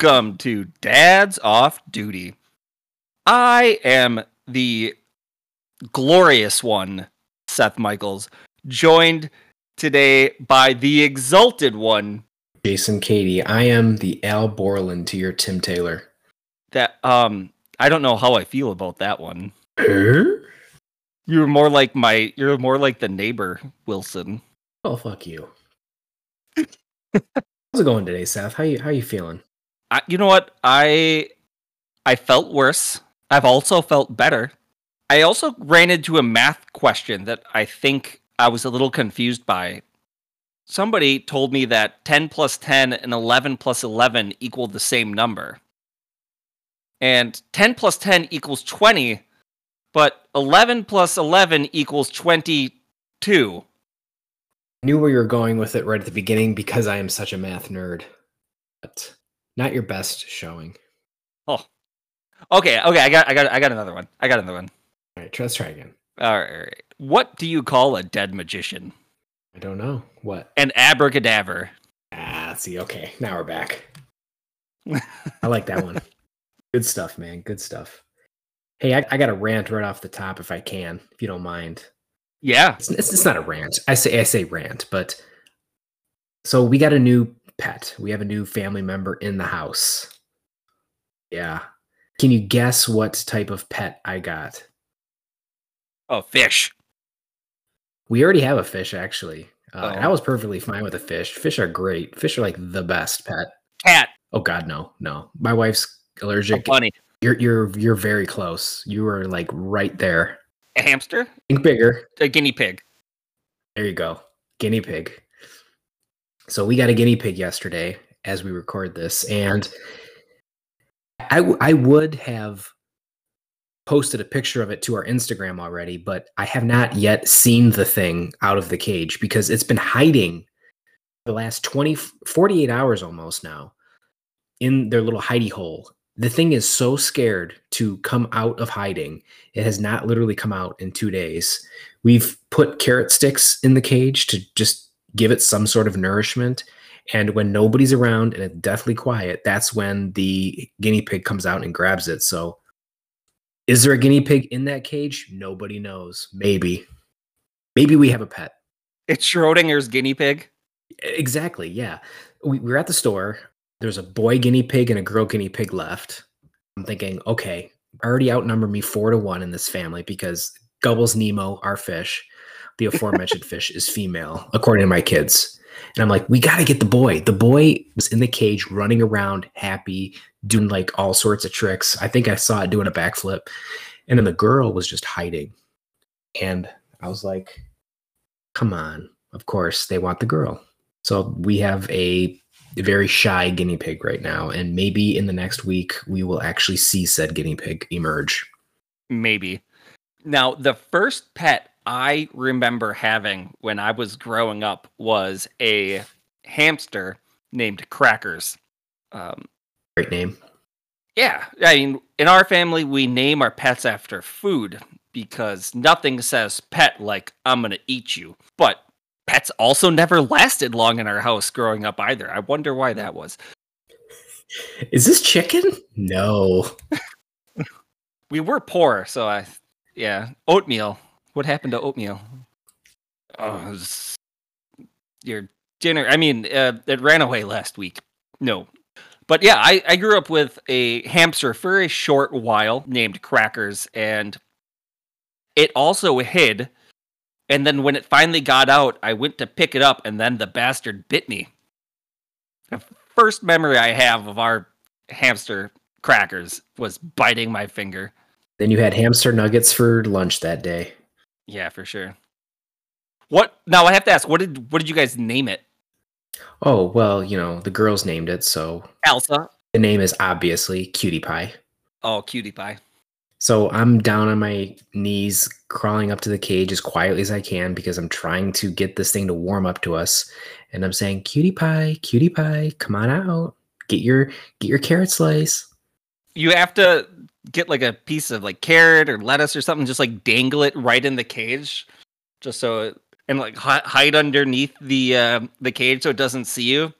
Welcome to Dad's Off Duty. I am the glorious one, Seth Michaels, joined today by the exalted one Jason Katie. I am the Al Borland to your Tim Taylor. that um I don't know how I feel about that one. You're more like my you're more like the neighbor, Wilson. Oh fuck you. How's it going today, Seth? How you how you feeling? I, you know what? I I felt worse. I've also felt better. I also ran into a math question that I think I was a little confused by. Somebody told me that 10 plus 10 and 11 plus 11 equal the same number. And 10 plus 10 equals 20, but 11 plus 11 equals 22. I knew where you were going with it right at the beginning because I am such a math nerd. But not your best showing. Oh. Okay, okay, I got I got I got another one. I got another one. All right, let's try again. All right, all right. What do you call a dead magician? I don't know. What? An abracadabra. Ah, see, okay. Now we're back. I like that one. Good stuff, man. Good stuff. Hey, I, I got a rant right off the top if I can, if you don't mind. Yeah. It's, it's, it's not a rant. I say I say rant, but so we got a new pet. We have a new family member in the house. Yeah. Can you guess what type of pet I got? Oh, fish. We already have a fish, actually. Uh, and I Oh. was perfectly fine with a fish. Fish are great. Fish are like the best pet. Cat. Oh God, no, no. My wife's allergic. bunny. You're you're you're very close. You are like right there. A hamster. Think bigger. A guinea pig. There you go. Guinea pig. So we got a guinea pig yesterday as we record this, and I w- I would have posted a picture of it to our Instagram already, but I have not yet seen the thing out of the cage because it's been hiding the last 20 48 hours almost now in their little hidey hole. The thing is so scared to come out of hiding. It has not literally come out in 2 days. We've put carrot sticks in the cage to just give it some sort of nourishment. And when nobody's around and it's deathly quiet, that's when the guinea pig comes out and grabs it. So, is there a guinea pig in that cage? Nobody knows. Maybe. Maybe we have a pet. It's Schrodinger's guinea pig. Exactly. Yeah. We, we were at the store. There's a boy guinea pig and a girl guinea pig left. I'm thinking, okay, already outnumber me four to one in this family because Gubbles Nemo, our fish, the aforementioned fish, is female, according to my kids. And I'm like, we got to get the boy. The boy was in the cage running around, happy, doing like all sorts of tricks. I think I saw it doing a backflip. And then the girl was just hiding. And I was like, come on. Of course, they want the girl. So we have a very shy guinea pig right now. And maybe in the next week, we will actually see said guinea pig emerge. Maybe. Now, the first pet I remember having when I was growing up was a hamster named Crackers. Um, Great name. yeah, I mean, in our family, we name our pets after food because nothing says pet like I'm gonna eat you. But pets also never lasted long in our house growing up either. I wonder why that was. Is this chicken? No. We were poor, so I, yeah, oatmeal. What happened to oatmeal? Oh, it was your dinner. I mean, uh, it ran away last week. No, but yeah, I, I grew up with a hamster for a short while named Crackers, and it also hid. And then when it finally got out, I went to pick it up, and then the bastard bit me. The first memory I have of our hamster Crackers was biting my finger. Then you had hamster nuggets for lunch that day. Yeah, for sure. What now? I have to ask. What did what did you guys name it? Oh, well, you know, the girls named it. So Elsa. the name is obviously Cutie Pie. Oh, cutie pie. So I'm down on my knees, crawling up to the cage as quietly as I can because I'm trying to get this thing to warm up to us. And I'm saying, "Cutie pie, cutie pie, come on out, get your get your carrot slice." You have to get like a piece of like carrot or lettuce or something, just like dangle it right in the cage, just so it, and like hi- hide underneath the uh, the cage so it doesn't see you.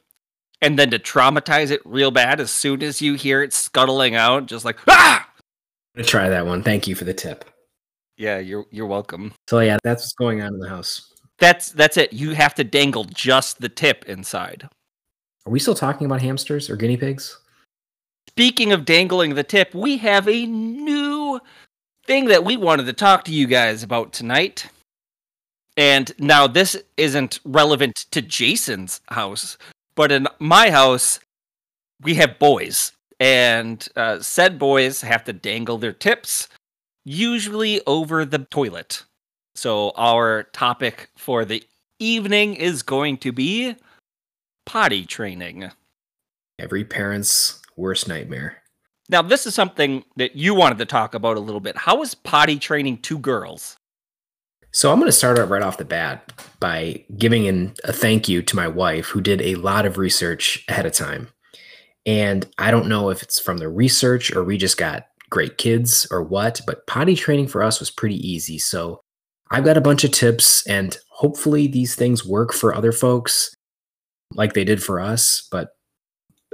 and then to traumatize it real bad as soon as you hear it scuttling out, just like ah. I'm gonna try that one. Thank you for the tip. Yeah, you're you're welcome. So yeah, that's what's going on in the house. That's that's it. You have to dangle just the tip inside. Are we still talking about hamsters or guinea pigs? Speaking of dangling the tip, we have a new thing that we wanted to talk to you guys about tonight. And now this isn't relevant to Jason's house, but in my house, we have boys. And uh, said boys have to dangle their tips, usually over the toilet. So, our topic for the evening is going to be potty training. Every parent's worst nightmare. Now, this is something that you wanted to talk about a little bit. How is potty training two girls? So I'm going to start out right off the bat by giving in a thank you to my wife who did a lot of research ahead of time. And I don't know if it's from the research or we just got great kids or what, but potty training for us was pretty easy. So I've got a bunch of tips, and hopefully these things work for other folks like they did for us. But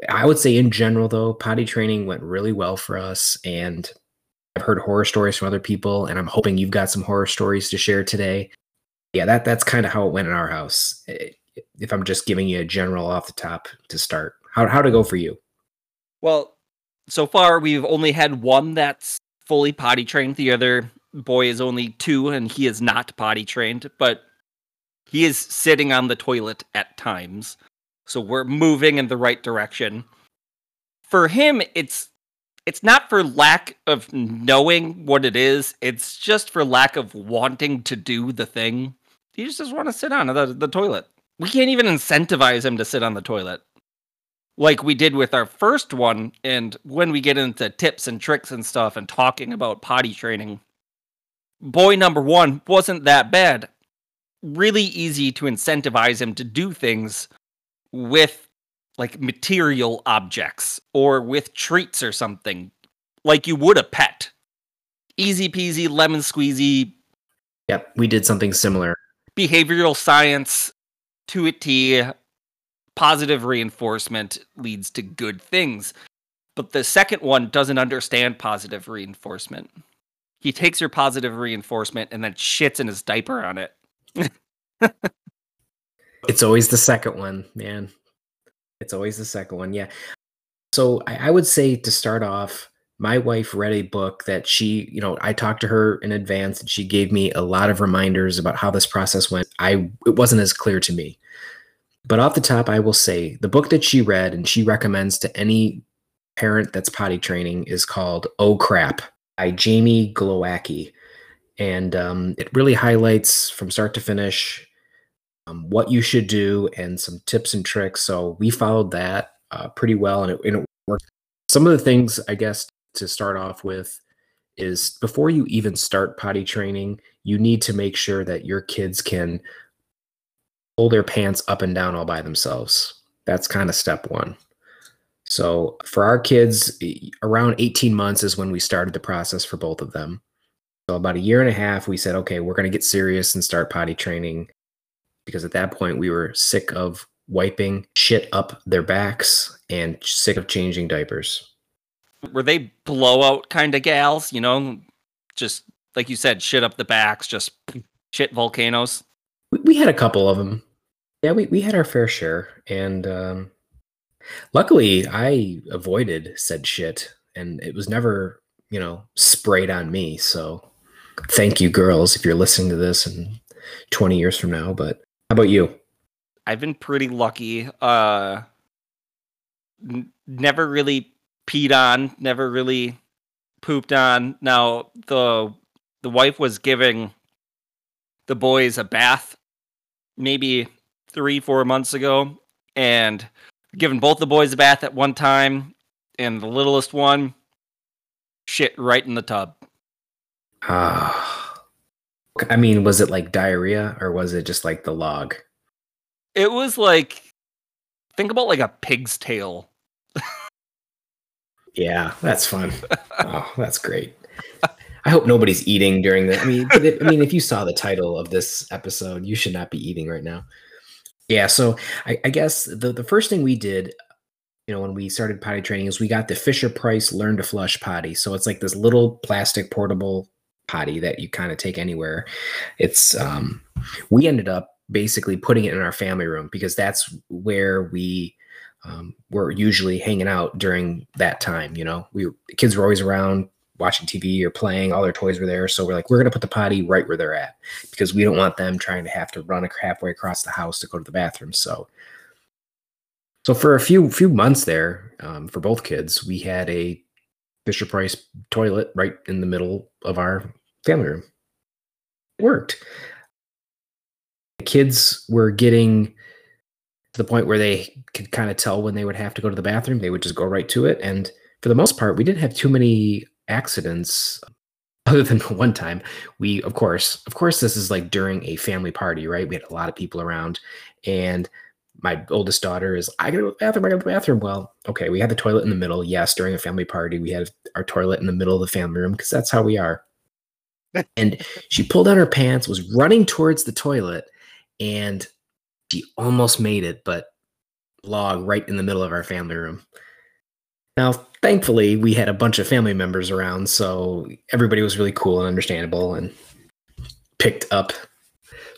I would say, in general, though, potty training went really well for us. And I've heard horror stories from other people, and I'm hoping you've got some horror stories to share today. Yeah, that that's kind of how it went in our house. If I'm just giving you a general off the top to start, how how to go for you? Well, so far we've only had one that's fully potty trained. The other boy is only two and he is not potty trained, but he is sitting on the toilet at times. So we're moving in the right direction. For him, it's it's not for lack of knowing what it is, it's just for lack of wanting to do the thing. He just doesn't want to sit on the, the toilet. We can't even incentivize him to sit on the toilet like we did with our first one. And when we get into tips and tricks and stuff and talking about potty training, boy number one wasn't that bad. Really easy to incentivize him to do things with like material objects or with treats or something, like you would a pet. Easy peasy, lemon squeezy. Yep, we did something similar. Behavioral science to a T. Positive reinforcement leads to good things. But the second one doesn't understand positive reinforcement he takes your positive reinforcement and then shits in his diaper on it. it's always the second one, man. It's always the second one. Yeah. So I, I, would say to start off, my wife read a book that she, you know, I talked to her in advance and she gave me a lot of reminders about how this process went. I it wasn't as clear to me. But off the top, I will say the book that she read and she recommends to any parent that's potty training is called Oh Crap by Jamie Glowacki. And um, it really highlights from start to finish um, what you should do and some tips and tricks. So we followed that uh, pretty well and it, and it worked. Some of the things, I guess, to start off with is before you even start potty training, you need to make sure that your kids can pull their pants up and down all by themselves. That's kind of step one. So for our kids, around 18 months is when we started the process for both of them. So about a year and a half, we said, okay, we're going to get serious and start potty training because at that point we were sick of wiping shit up their backs and sick of changing diapers. Were they blowout kind of gals? You know, just like you said, shit up the backs, just shit volcanoes. We, we had a couple of them. Yeah, we, we had our fair share. And um, Luckily, I avoided said shit and it was never, you know, sprayed on me. So thank you, girls, if you're listening to this in 20 years from now. But how about you? I've been pretty lucky. Uh, n- never really peed on, never really pooped on. Now, the the wife was giving the boys a bath maybe three, four months ago, and given both the boys a bath at one time, and the littlest one shit right in the tub. Ah. I mean, was it like diarrhea or was it just like the log? It was like think about like a pig's tail. yeah, that's fun. oh, that's great. I hope nobody's eating during the. I mean, I mean, if you saw the title of this episode, you should not be eating right now. Yeah, so I, I, guess the, the first thing we did you know, when we started potty training is we got the Fisher Price Learn to Flush potty. So it's like this little plastic portable potty that you kind of take anywhere. It's um we ended up basically putting it in our family room because that's where we um, were usually hanging out during that time. You know, we kids were always around watching TV or playing. All their toys were there, so we're like, we're gonna put the potty right where they're at because we don't want them trying to have to run a halfway across the house to go to the bathroom. So so for a few few months there, um, for both kids, we had a Fisher Price toilet right in the middle of our family room. It worked. The kids were getting to the point where they could kind of tell when they would have to go to the bathroom. They would just go right to it. And for the most part, we didn't have too many accidents other than one time we of course of course this is like during a family party right we had a lot of people around and my oldest daughter is, I gotta go to the bathroom, I gotta go to the bathroom. Well, okay, we had the toilet in the middle. Yes, during a family party, we had our toilet in the middle of the family room because that's how we are. and she pulled down her pants, was running towards the toilet, and she almost made it, but log right in the middle of our family room. Now, thankfully, we had a bunch of family members around, so everybody was really cool and understandable and picked up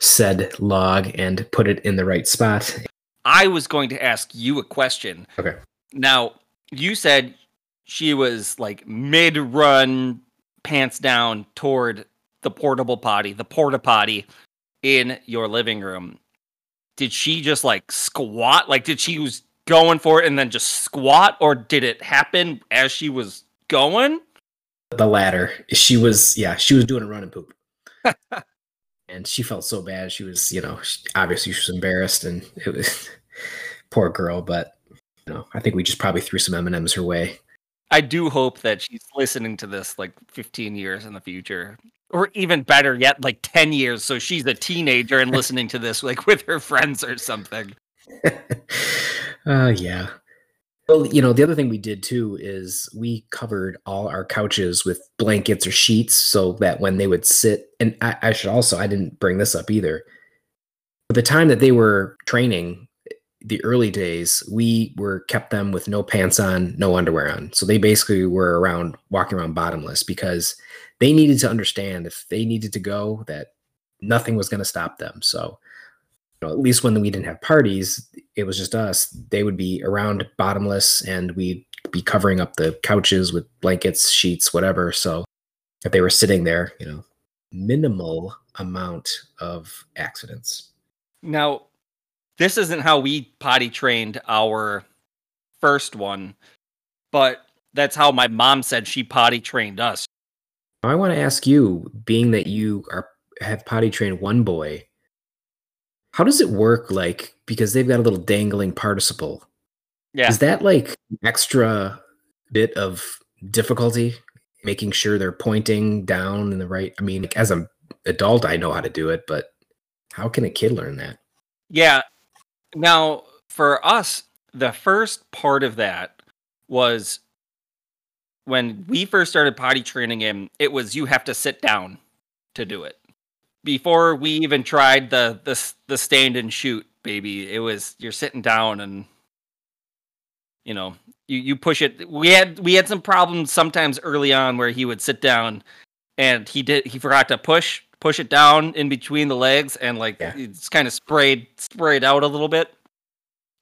said log and put it in the right spot. I was going to ask you a question. Okay. Now, you said she was like mid run, pants down toward the portable potty, the porta potty in your living room. Did she just like squat? Like, did she was going for it and then just squat, or did it happen as she was going? The latter. She was, yeah, she was doing a run and poop. and she felt so bad. She was, you know, obviously she was embarrassed, and it was poor girl. But you know, I think we just probably threw some M and M's her way. I do hope that she's listening to this like 15 years in the future, or even better yet, like 10 years. So she's a teenager and listening to this like with her friends or something. uh, yeah. Well, you know, the other thing we did too is we covered all our couches with blankets or sheets so that when they would sit, and I, I should also, I didn't bring this up either. For the time that they were training, the early days, we were kept them with no pants on, no underwear on. So they basically were around walking around bottomless because they needed to understand if they needed to go that nothing was going to stop them. So know, at least when we didn't have parties, it was just us. They would be around bottomless, and we'd be covering up the couches with blankets, sheets, whatever. So if they were sitting there, you know, minimal amount of accidents. Now, this isn't how we potty trained our first one, but that's how my mom said she potty trained us. I want to ask you, being that you are have potty trained one boy, how does it work? Like, because they've got a little dangling participle. Yeah. Is that like extra bit of difficulty making sure they're pointing down in the right? I mean, as an adult, I know how to do it, but how can a kid learn that? Yeah. Now, for us, the first part of that was when we first started potty training him, it was you have to sit down to do it before we even tried the the the stand and shoot, baby. It was you're sitting down and you know you you push it. We had we had some problems sometimes early on where he would sit down and he did he forgot to push push it down in between the legs and like yeah. it's kind of sprayed sprayed out a little bit.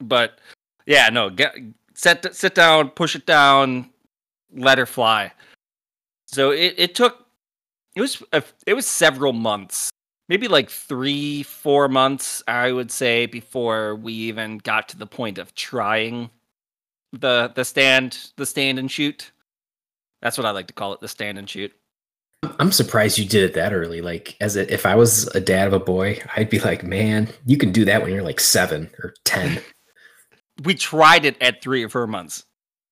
But yeah, no, get sit sit down, push it down, let her fly. So it, it took it was a, it was several months maybe like three, four months, I would say, before we even got to the point of trying the the stand the stand and shoot. That's what I like to call it, the stand and shoot. I'm surprised you did it that early. Like, as a, if I was a dad of a boy, I'd be like, man, you can do that when you're like seven or ten. we tried it at three or four months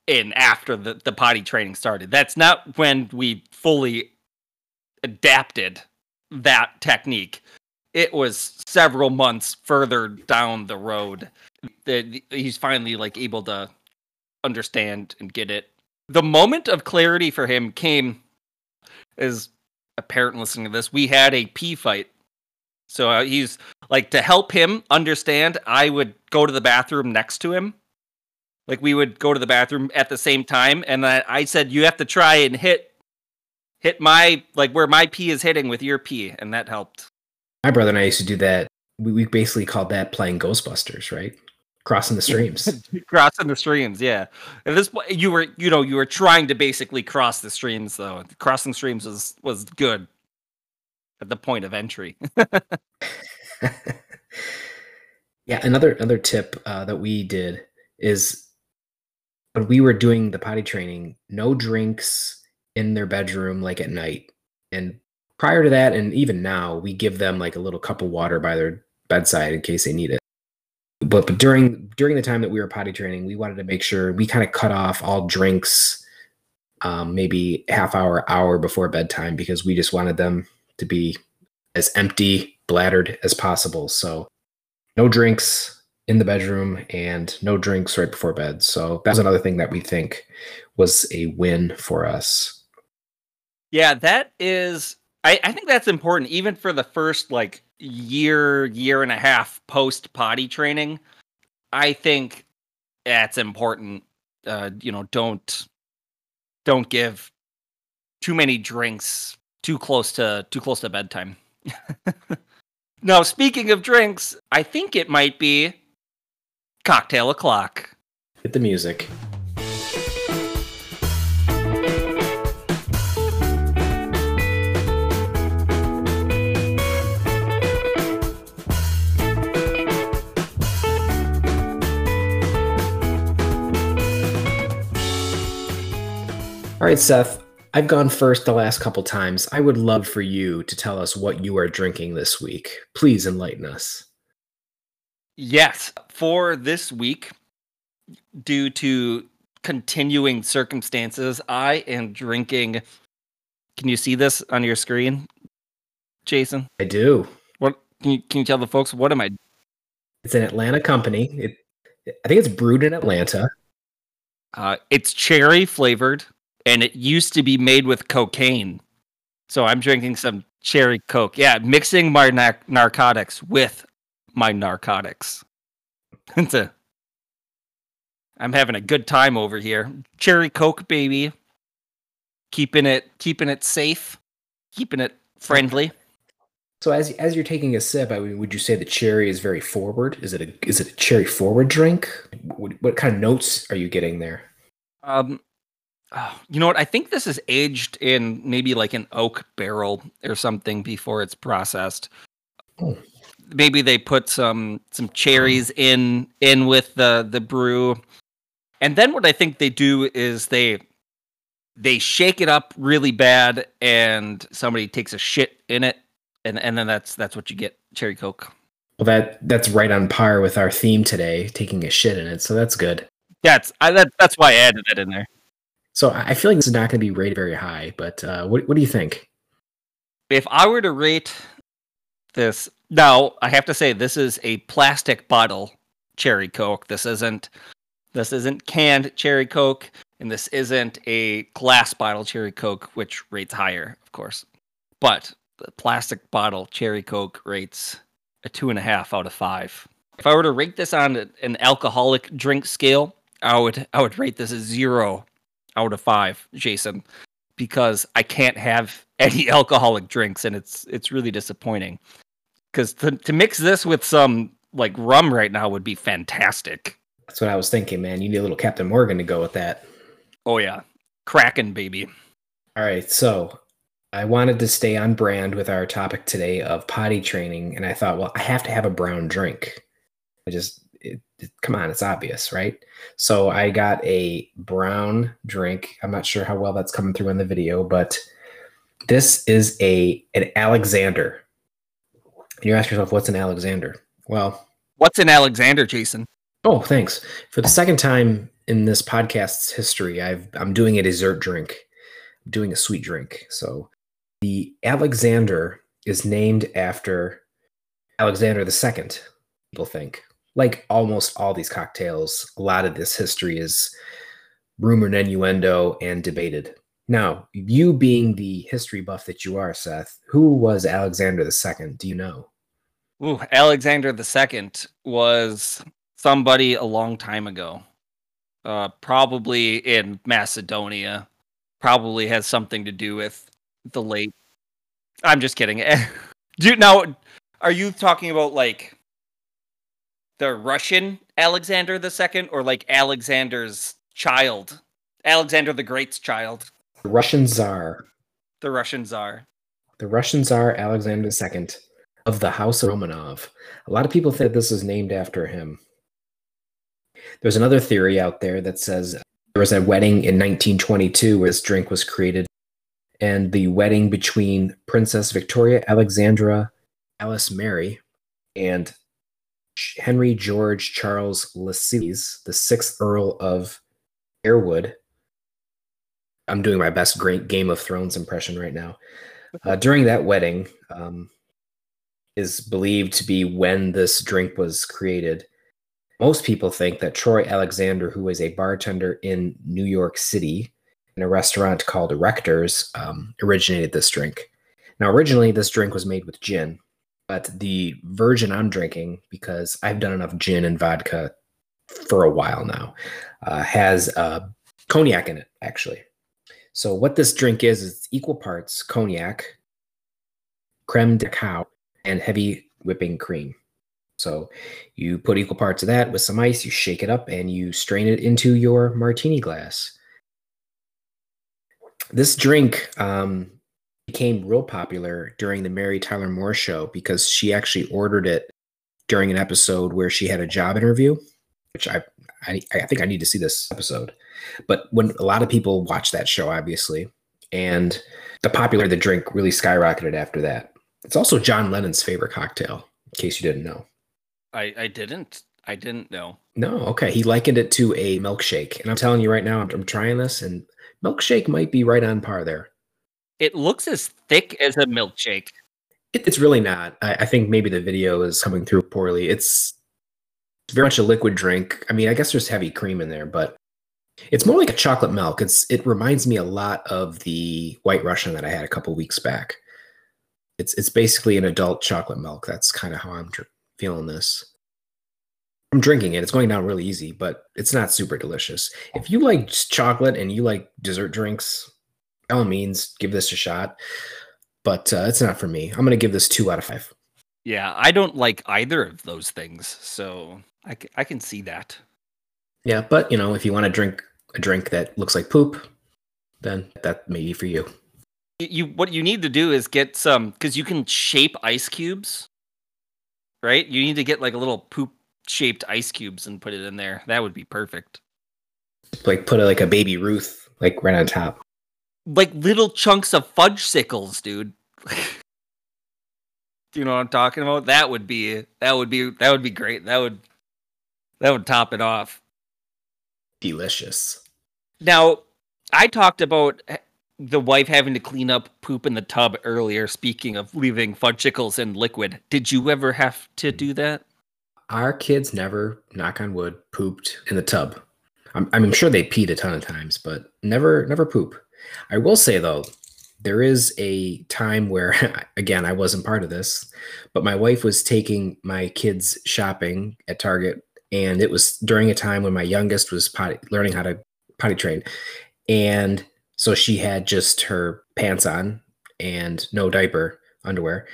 and after the, the potty training started. That's not when we fully adapted that technique. It was several months further down the road that he's finally like able to understand and get it. The moment of clarity for him came as a parent listening to this. We had a pee fight. So uh, he's like to help him understand, I would go to the bathroom next to him Like we would go to the bathroom at the same time, and I, I said you have to try and hit hit my like where my pee is hitting with your pee, and that helped. My brother and I used to do that. We, we basically called that playing Ghostbusters, right? Crossing the streams. crossing the streams, yeah. At this point, you were you know you were trying to basically cross the streams though. Crossing streams was was good at the point of entry. yeah, another another tip uh, that we did is when we were doing the potty training, no drinks in their bedroom like at night. And prior to that, and even now, we give them like a little cup of water by their bedside in case they need it. But but during during the time that we were potty training, we wanted to make sure we kind of cut off all drinks, um, maybe half hour hour before bedtime because we just wanted them to be as empty bladdered as possible. So no drinks in the bedroom and no drinks right before bed. So that's another thing that we think was a win for us. Yeah, that is I, I think that's important even for the first like year, year and a half post potty training. I think that's important. Uh, you know, don't don't give too many drinks too close to too close to bedtime. now, speaking of drinks, I think it might be cocktail o'clock. Hit the music. All right, Seth, I've gone first the last couple times. I would love for you to tell us what you are drinking this week. Please enlighten us. Yes, for this week, due to continuing circumstances, I am drinking. Can you see this on your screen, Jason? I do. What can you, can you tell the folks? What am I? It's an Atlanta company. It, I think it's brewed in Atlanta. Uh, it's cherry flavored and it used to be made with cocaine. So I'm drinking some cherry coke. Yeah, mixing my nar- narcotics with my narcotics. it's a I'm having a good time over here. Cherry coke baby. Keeping it keeping it safe, keeping it friendly. So as as you're taking a sip, I mean, would you say the cherry is very forward? Is it a is it a cherry forward drink? What, what kind of notes are you getting there? Um, oh, you know what? I think this is aged in maybe like an oak barrel or something before it's processed. Oh. Maybe they put some some cherries in in with the the brew, and then what I think they do is they they shake it up really bad, and somebody takes a shit in it, and and then that's that's what you get cherry coke. Well, that that's right on par with our theme today, taking a shit in it. So that's good. Yeah, that's I, that, that's why I added that in there. So I feel like this is not going to be rated very high, but uh, what what do you think? If I were to rate this, now I have to say this is a plastic bottle cherry coke. This isn't this isn't canned cherry coke, and this isn't a glass bottle cherry coke, which rates higher, of course. But the plastic bottle cherry coke rates a two and a half out of five. If I were to rate this on an alcoholic drink scale, I would I would rate this a zero out of five, Jason, because I can't have any alcoholic drinks, and it's it's really disappointing. Because to to mix this with some like rum right now would be fantastic. That's what I was thinking, man. You need a little Captain Morgan to go with that. Oh yeah, Kraken baby. All right, so I wanted to stay on brand with our topic today of potty training, and I thought, well, I have to have a brown drink. I just it, it, come on, it's obvious, right? So I got a brown drink. I'm not sure how well that's coming through in the video, but this is a an Alexander. And you ask yourself, what's an Alexander? Well, what's an Alexander, Jason? Oh, thanks. For the second time in this podcast's history, I've I'm doing a dessert drink. I'm doing a sweet drink. So the Alexander is named after Alexander II, people think like almost all these cocktails, a lot of this history is rumor and innuendo and debated. Now, you being the history buff that you are, Seth, who was Alexander II? Do you know? Ooh, Alexander II was somebody a long time ago. Uh, probably in Macedonia. Probably has something to do with the late. I'm just kidding. Do now, are you talking about like the Russian Alexander II or like Alexander's child, Alexander the Great's child? The Russian Tsar. The Russian Tsar. The Russian Tsar Alexander II of the House of Romanov. A lot of people think this is named after him. There's another theory out there that says there was a wedding in 1922 where this drink was created, and the wedding between Princess Victoria Alexandra Alice Mary and Henry George Charles Lascelles, the sixth Earl of Harewood. I'm doing my best great Game of Thrones impression right now. Uh, during that wedding, um, is believed to be when this drink was created. Most people think that Troy Alexander, who was a bartender in New York City in a restaurant called Rector's, um, originated this drink. Now, originally, this drink was made with gin, but the version I'm drinking, because I've done enough gin and vodka for a while now, uh, has uh, cognac in it, actually. So, what this drink is, is equal parts cognac, creme de cacao, and heavy whipping cream. So you put equal parts of that with some ice, you shake it up, and you strain it into your martini glass. This drink um, became real popular during the Mary Tyler Moore show because she actually ordered it during an episode where she had a job interview, which I, I, I think I need to see this episode. But when a lot of people watch that show, obviously, and the popular the drink really skyrocketed after that. It's also John Lennon's favorite cocktail, in case you didn't know. I, I didn't. I didn't know. No, okay. He likened it to a milkshake. And I'm telling you right now, I'm, I'm trying this, and milkshake might be right on par there. It looks as thick as a milkshake. It, it's really not. I, I, think maybe the video is coming through poorly. It's very much a liquid drink. I mean, I guess there's heavy cream in there, but it's more like a chocolate milk. It's it reminds me a lot of the White Russian that I had a couple weeks back it's it's basically an adult chocolate milk. That's kind of how I'm dr- feeling this. I'm drinking it. It's going down really easy, but it's not super delicious. If you like chocolate and you like dessert drinks, all means, give this a shot. But uh, it's not for me. I'm going to give this two out of five. Yeah, I don't like either of those things, so I, c- I can see that. Yeah, but you know, if you want to drink a drink that looks like poop, then that may be for you you what you need to do is get some because you can shape ice cubes, right? You need to get like a little poop shaped ice cubes and put it in there. That would be perfect. Like put a, like a baby Ruth like right on top. Like little chunks of fudge sickles, dude. Do you know what I'm talking about? That would be that would be that would be great. That would that would top it off. Delicious. Now, I talked about the wife having to clean up poop in the tub earlier. Speaking of leaving fudgesicles in liquid, did you ever have to do that? Our kids never, knock on wood, pooped in the tub. I'm, I'm sure they peed a ton of times, but never, never poop. I will say though, there is a time where, again, I wasn't part of this, but my wife was taking my kids shopping at Target, and it was during a time when my youngest was potty, learning how to potty train, and so she had just her pants on and no diaper underwear.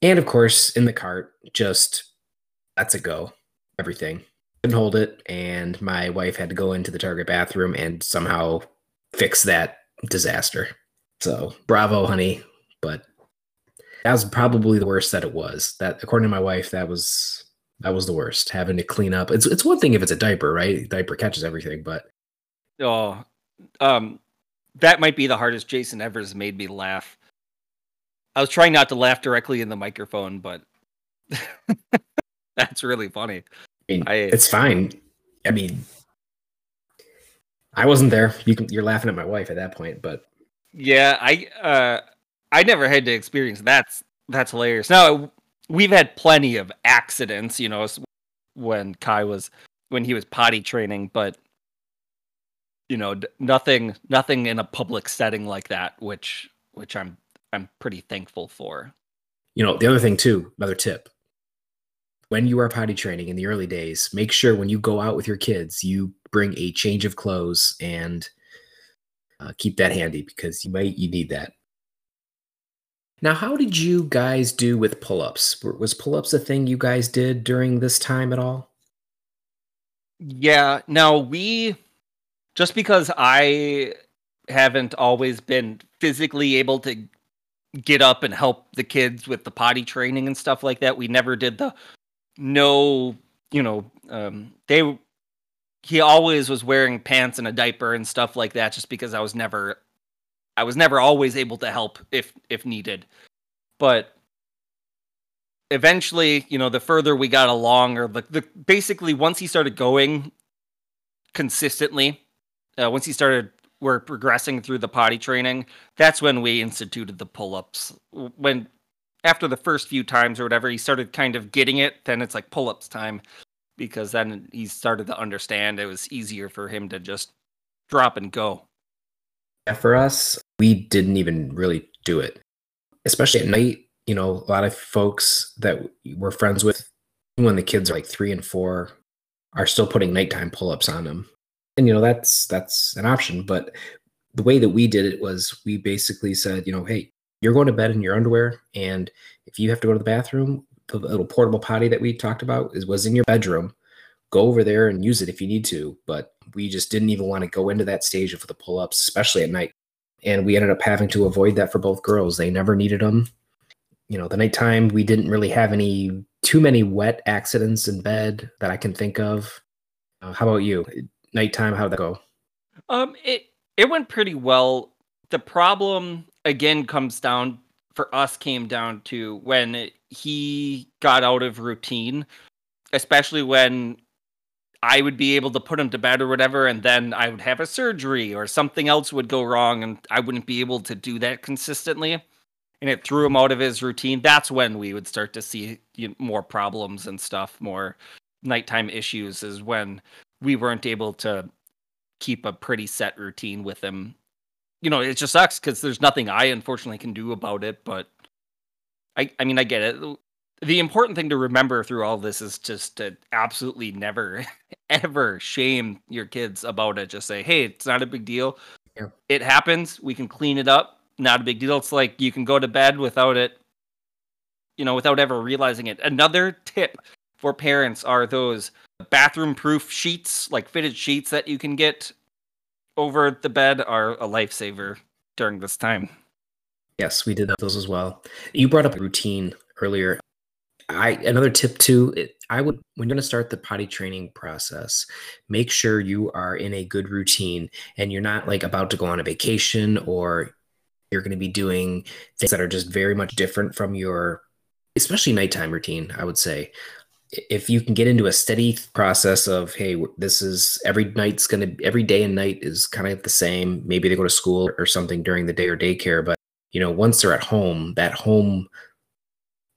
And of course, in the cart, just that's a go. Everything. Couldn't hold it. And my wife had to go into the Target bathroom and somehow fix that disaster. So bravo, honey. But that was probably the worst that it was. That according to my wife, that was that was the worst. Having to clean up. It's it's one thing if it's a diaper, right? Diaper catches everything, but oh um that might be the hardest Jason ever has made me laugh. I was trying not to laugh directly in the microphone, but that's really funny. I mean, I, it's fine. I mean, I wasn't there. You can, you're laughing at my wife at that point, but yeah, I uh, I never had to experience that's that's hilarious. Now we've had plenty of accidents, you know, when Kai was when he was potty training, but you know nothing nothing in a public setting like that which which i'm i'm pretty thankful for you know the other thing too another tip when you are potty training in the early days make sure when you go out with your kids you bring a change of clothes and uh, keep that handy because you might you need that. Now, how did you guys do with pull-ups? Was pull-ups a thing you guys did during this time at all? Yeah. Now we just because I haven't always been physically able to get up and help the kids with the potty training and stuff like that. We never did the no, you know, um, they he always was wearing pants and a diaper and stuff like that just because I was never I was never always able to help if if needed. But eventually, you know, the further we got along or the, the basically once he started going consistently, uh, once he started we're progressing through the potty training, that's when we instituted the pull-ups. When after the first few times or whatever, he started kind of getting it, then it's like pull-ups time because then he started to understand it was easier for him to just drop and go. Yeah, for us, we didn't even really do it. Especially at night, you know, a lot of folks that we're friends with when the kids are like 3 and 4 are still putting nighttime pull-ups on them and you know that's that's an option but the way that we did it was we basically said you know hey you're going to bed in your underwear and if you have to go to the bathroom the little portable potty that we talked about is was in your bedroom go over there and use it if you need to but we just didn't even want to go into that stage of the pull-ups especially at night and we ended up having to avoid that for both girls they never needed them you know the nighttime we didn't really have any too many wet accidents in bed that i can think of uh, how about you nighttime? How'd that go? Um, it it went pretty well. The problem again comes down for us came down to when he got out of routine, especially when I would be able to put him to bed or whatever, and then I would have a surgery or something else would go wrong, and I wouldn't be able to do that consistently. And it threw him out of his routine. That's when we would start to see you know, more problems and stuff, more nighttime issues. Is when we weren't able to keep a pretty set routine with him. You know, it just sucks because there's nothing I unfortunately can do about it. But I, I mean, I get it. The important thing to remember through all this is just to absolutely never, ever shame your kids about it. Just say, hey, it's not a big deal. Yeah. It happens. We can clean it up. Not a big deal. It's like you can go to bed without it, you know, without ever realizing it. Another tip for parents are those bathroom proof sheets, like fitted sheets that you can get over the bed, are a lifesaver during this time. Yes, we did those as well. You brought up a routine earlier. I another tip too. It, I would when you're going to start the potty training process, make sure you are in a good routine and you're not like about to go on a vacation or you're going to be doing things that are just very much different from your especially nighttime routine, I would say if you can get into a steady process of hey this is every night's gonna every day and night is kind of the same maybe they go to school or something during the day or daycare but you know once they're at home that home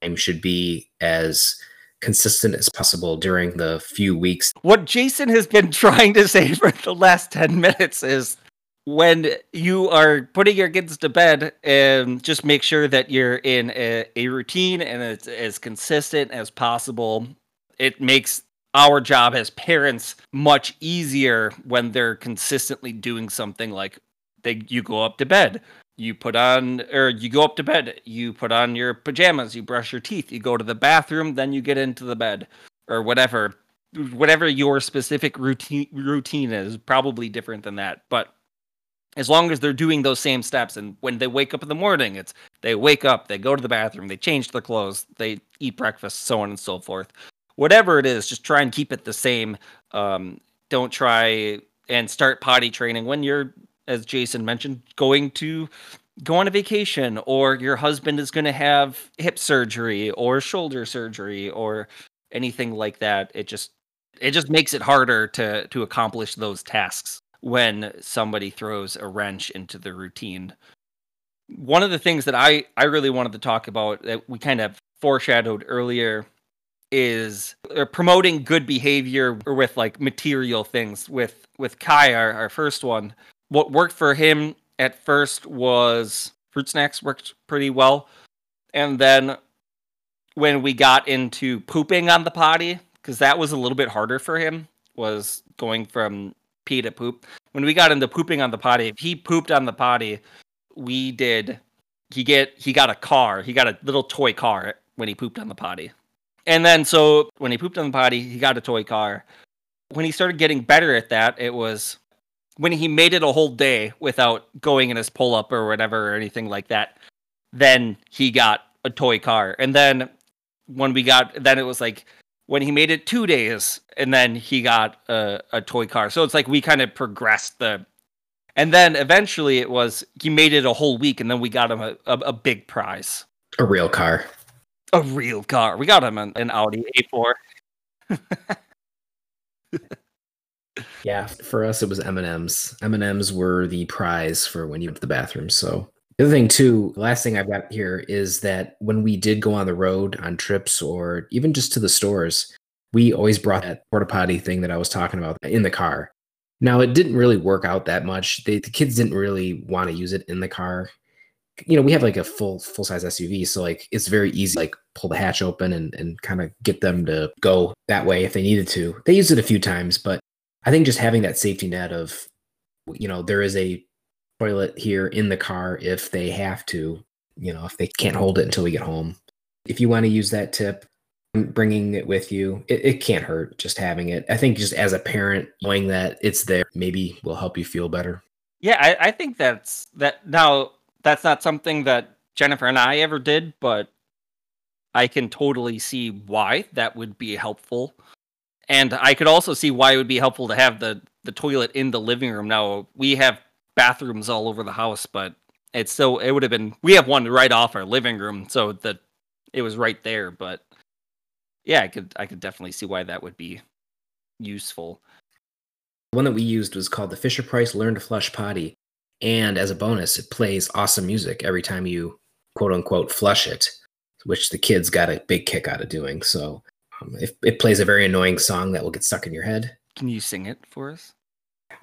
time should be as consistent as possible during the few weeks. What jason has been trying to say for the last 10 minutes is when you are putting your kids to bed and just make sure that you're in a, a routine and it's as consistent as possible. It makes our job as parents much easier when they're consistently doing something like they you go up to bed you put on or you go up to bed you put on your pajamas you brush your teeth you go to the bathroom then you get into the bed or whatever whatever your specific routine routine is probably different than that but as long as they're doing those same steps and when they wake up in the morning it's they wake up they go to the bathroom they change their clothes they eat breakfast so on and so forth whatever it is, just try and keep it the same. Um, don't try and start potty training when you're, as Jason mentioned, going to go on a vacation or your husband is going to have hip surgery or shoulder surgery or anything like that. It just it just makes it harder to to accomplish those tasks when somebody throws a wrench into the routine. One of the things that I I really wanted to talk about that we kind of foreshadowed earlier is uh, promoting good behavior with like material things with with kai our, our first one what worked for him at first was fruit snacks worked pretty well and then when we got into pooping on the potty because that was a little bit harder for him was going from pee to poop. When we got into pooping on the potty, if he pooped on the potty, we did. He get he got a car. He got a little toy car when he pooped on the potty, and then so when he pooped on the potty, he got a toy car. When he started getting better at that, it was when he made it a whole day without going in his pull up or whatever or anything like that. Then he got a toy car, and then when we got, then it was like when he made it two days and then he got a, a toy car so it's like we kind of progressed the and then eventually it was he made it a whole week and then we got him a, a, a big prize A real car. a real car we got him an, an audi a4 Yeah, for us it was M and M's. M and M's were the prize for when you went to the bathroom. So the other thing too, last thing I've got here is that when we did go on the road on trips or even just to the stores, we always brought that porta potty thing that I was talking about in the car. Now it didn't really work out that much. They, the kids didn't really want to use it in the car. You know, we have like a full full size SUV, so like it's very easy. Like pull the hatch open and and kind of get them to go that way if they needed to. They used it a few times, but I think just having that safety net of, you know, there is a toilet here in the car if they have to, you know, if they can't hold it until we get home. If you want to use that tip, bringing it with you, it, it can't hurt just having it. I think just as a parent, knowing that it's there maybe will help you feel better. yeah I, I think that's that now that's not something that jennifer and i ever did but i can totally see why that would be helpful and i could also see why it would be helpful to have the the toilet in the living room now we have bathrooms all over the house but it's still it would have been we have one right off our living room so that it was right there but yeah i could i could definitely see why that would be useful The one that we used was called the Fisher Price Learn to Flush Potty. And as a bonus, it plays awesome music every time you quote unquote flush it, which the kids got a big kick out of doing. So um, it, it plays a very annoying song that will get stuck in your head. can you sing it for us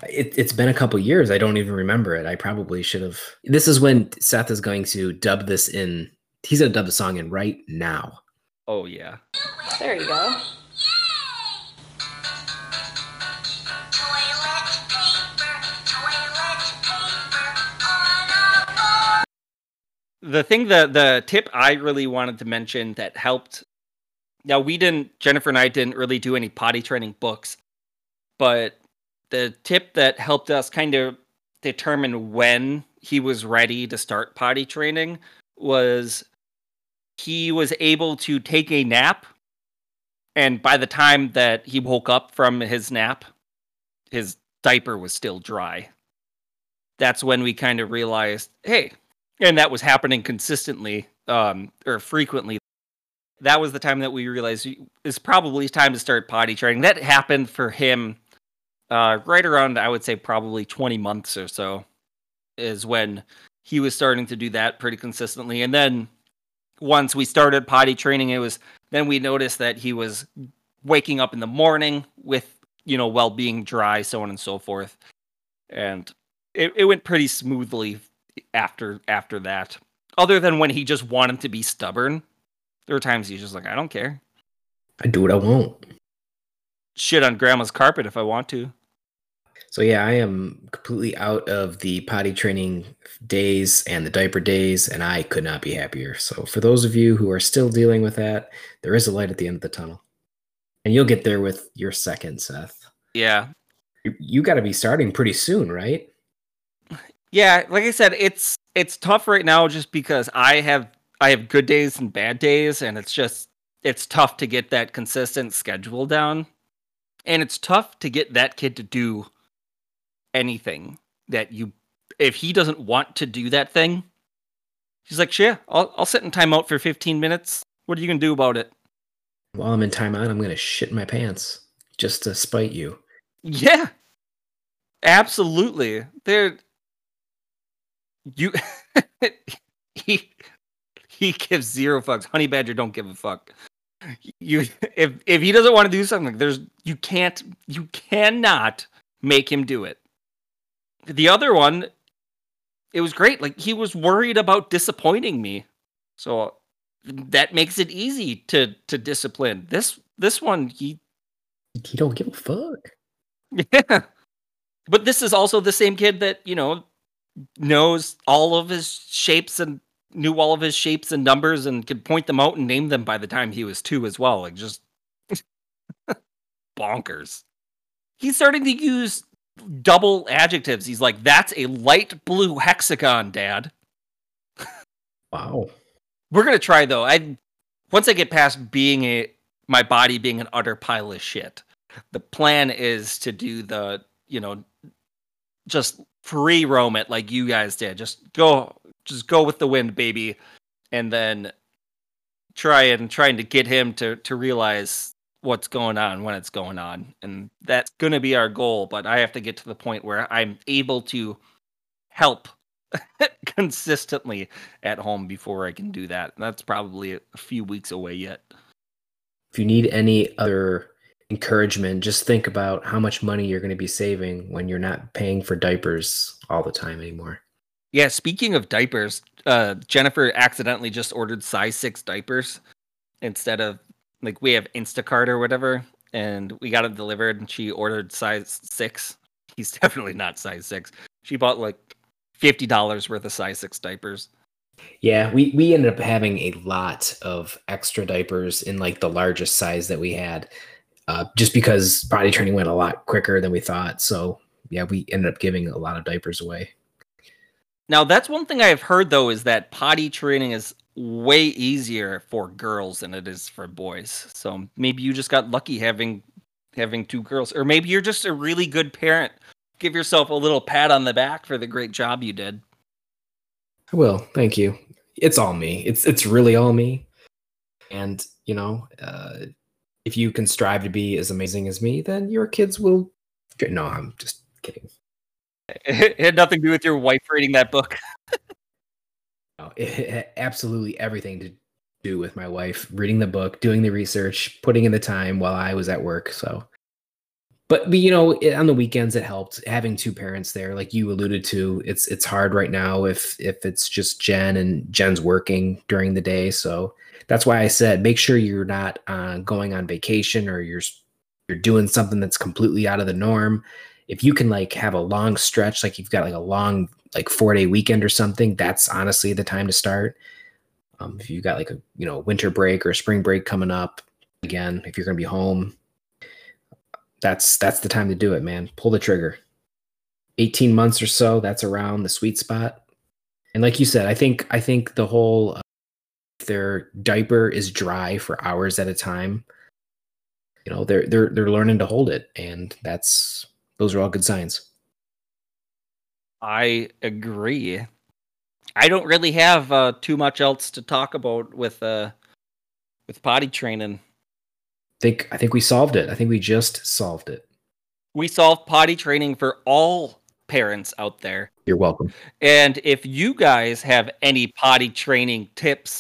It, it's been a couple years. I don't even remember it. I probably should have. This is when Seth is going to dub this in. He's going to dub the song in right now. oh yeah There you go. Toilet paper, toilet paper on a bowl. the thing the the tip I really wanted to mention that helped now we didn't Jennifer and I didn't really do any potty training books, but the tip that helped us kind of determine when he was ready to start potty training was he was able to take a nap and by the time that he woke up from his nap his diaper was still dry. That's when we kind of realized hey and that was happening consistently um or frequently that was the time that we realized it's probably time to start potty training that happened for him uh right around i would say probably 20 months or so is when he was starting to do that pretty consistently and then once we started potty training it was then we noticed that he was waking up in the morning with you know well being dry so on and so forth and it, it went pretty smoothly after after that. Other than when he just wanted to be stubborn. There were times he's just like, I don't care. I do what I want. Shit on grandma's carpet if I want to. So yeah, I am completely out of the potty training days and the diaper days, and I could not be happier. So for those of you who are still dealing with that, there is a light at the end of the tunnel, and you'll get there with your second, Seth. Yeah. You, you got to be starting pretty soon, right? Yeah, like I said, it's it's tough right now just because I have I have good days and bad days and it's just it's tough to get that consistent schedule down. And it's tough to get that kid to do anything that you if he doesn't want to do that thing. He's like, "Sure, I'll I'll sit in timeout for 15 minutes. What are you going to do about it?" While I'm in timeout, I'm gonna shit my pants just to spite you. Yeah. Absolutely. There you he he gives zero fucks. Honey Badger don't give a fuck. You if if he doesn't want to do something, there's you can't you cannot make him do it. The other one it was great. Like he was worried about disappointing me. So that makes it easy to to discipline. This this one he He don't give a fuck. Yeah. But this is also the same kid that, you know, knows all of his shapes and knew all of his shapes and numbers and could point them out and name them by the time he was two as well. Like just bonkers. He's starting to use double adjectives. He's like, that's a light blue hexagon, Dad. Wow. We're gonna try though. I once I get past being a my body being an utter pile of shit, the plan is to do the, you know, just free roam it like you guys did. Just go just go with the wind, baby. And then try and trying to get him to to realize what's going on when it's going on. And that's gonna be our goal, but I have to get to the point where I'm able to help consistently at home before I can do that. That's probably a few weeks away yet. If you need any other encouragement, just think about how much money you're going to be saving when you're not paying for diapers all the time anymore. Yeah, speaking of diapers, uh, Jennifer accidentally just ordered size six diapers instead of like we have Instacart or whatever, and we got it delivered, and she ordered size six. He's definitely not size six. She bought like fifty dollars worth of size six diapers. Yeah, we we ended up having a lot of extra diapers in like the largest size that we had, uh, just because body training went a lot quicker than we thought. So yeah, we ended up giving a lot of diapers away. Now that's one thing I've heard though is that potty training is way easier for girls than it is for boys. So maybe you just got lucky having having two girls, or maybe you're just a really good parent. Give yourself a little pat on the back for the great job you did. I will. Thank you. It's all me. It's it's really all me. And you know, uh, if you can strive to be as amazing as me, then your kids will. No, I'm just kidding. It had nothing to do with your wife reading that book. It had absolutely everything to do with my wife reading the book, doing the research, putting in the time while I was at work. So, but, but you know, it, on the weekends it helped having two parents there, like you alluded to. It's it's hard right now if if it's just Jen and Jen's working during the day. So that's why I said make sure you're not uh, going on vacation or you're you're doing something that's completely out of the norm. If you can like have a long stretch, like you've got like a long like four day weekend or something, that's honestly the time to start. Um, if you've got like a you know winter break or spring break coming up, again, if you're gonna be home, that's that's the time to do it, man. Pull the trigger. 18 months or so, that's around the sweet spot. And like you said, I think I think the whole uh, their diaper is dry for hours at a time, you know, they're they're they're learning to hold it, and that's those are all good signs. I agree. I don't really have uh, too much else to talk about with uh, with potty training. think I think we solved it. I think we just solved it. We solved potty training for all parents out there. You're welcome. And if you guys have any potty training tips,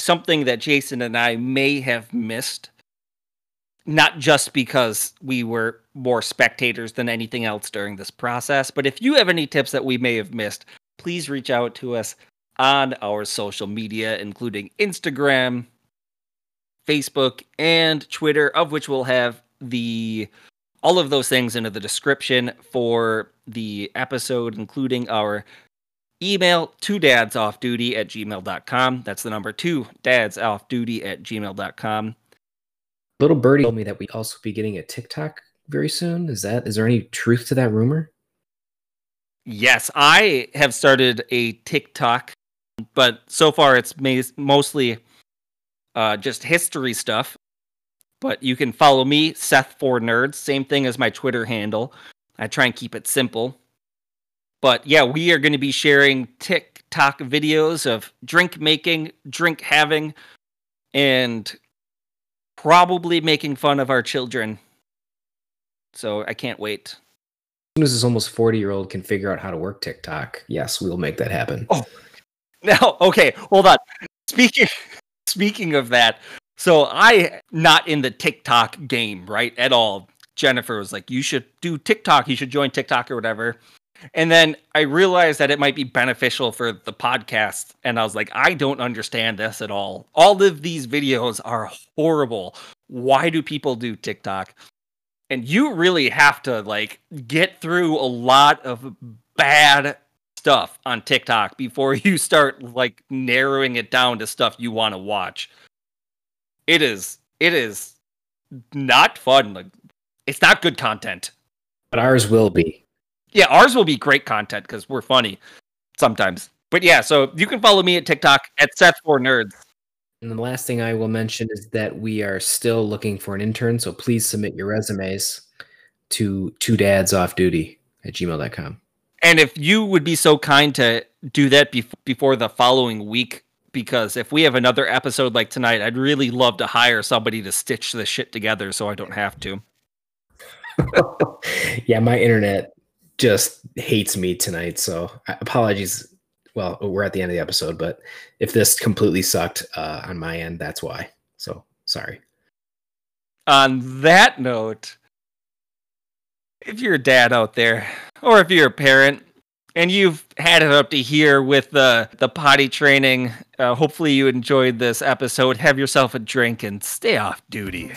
something that Jason and I may have missed, not just because we were more spectators than anything else during this process, but if you have any tips that we may have missed, please reach out to us on our social media, including Instagram, Facebook, and Twitter, of which we'll have the all of those things into the description for the episode, including our email to dads off duty at gmail.com. That's the number two, dads off duty at gmail.com. Little birdie told me that we also be getting a TikTok very soon. Is that is there any truth to that rumor? Yes, I have started a TikTok, but so far it's mostly uh, just history stuff. But you can follow me, Seth for Nerds, same thing as my Twitter handle. I try and keep it simple. But yeah, we are going to be sharing TikTok videos of drink making, drink having, and probably making fun of our children. So I can't wait. As soon as this almost 40 year old can figure out how to work TikTok, yes, we will make that happen. Oh. Now, okay, hold on. Speaking speaking of that, so I not in the TikTok game, right? At all. Jennifer was like, "You should do TikTok. You should join TikTok or whatever." And then I realized that it might be beneficial for the podcast, and I was like, "I don't understand this at all. All of these videos are horrible. Why do people do TikTok?" and you really have to like get through a lot of bad stuff on TikTok before you start like narrowing it down to stuff you want to watch. It is it is not fun. Like it's not good content. But ours will be. Yeah, ours will be great content because we're funny sometimes. But yeah, so you can follow me at TikTok at Seth for Nerds. And the last thing I will mention is that we are still looking for an intern, so please submit your resumes to two dads off duty at gmail.com. And if you would be so kind to do that bef- before the following week, because if we have another episode like tonight, I'd really love to hire somebody to stitch this shit together so I don't have to. yeah, my internet just hates me tonight, so apologies. Well, we're at the end of the episode, but if this completely sucked uh, on my end, that's why. So sorry. On that note, if you're a dad out there, or if you're a parent, and you've had it up to here with the the potty training, uh, hopefully you enjoyed this episode. Have yourself a drink and stay off duty.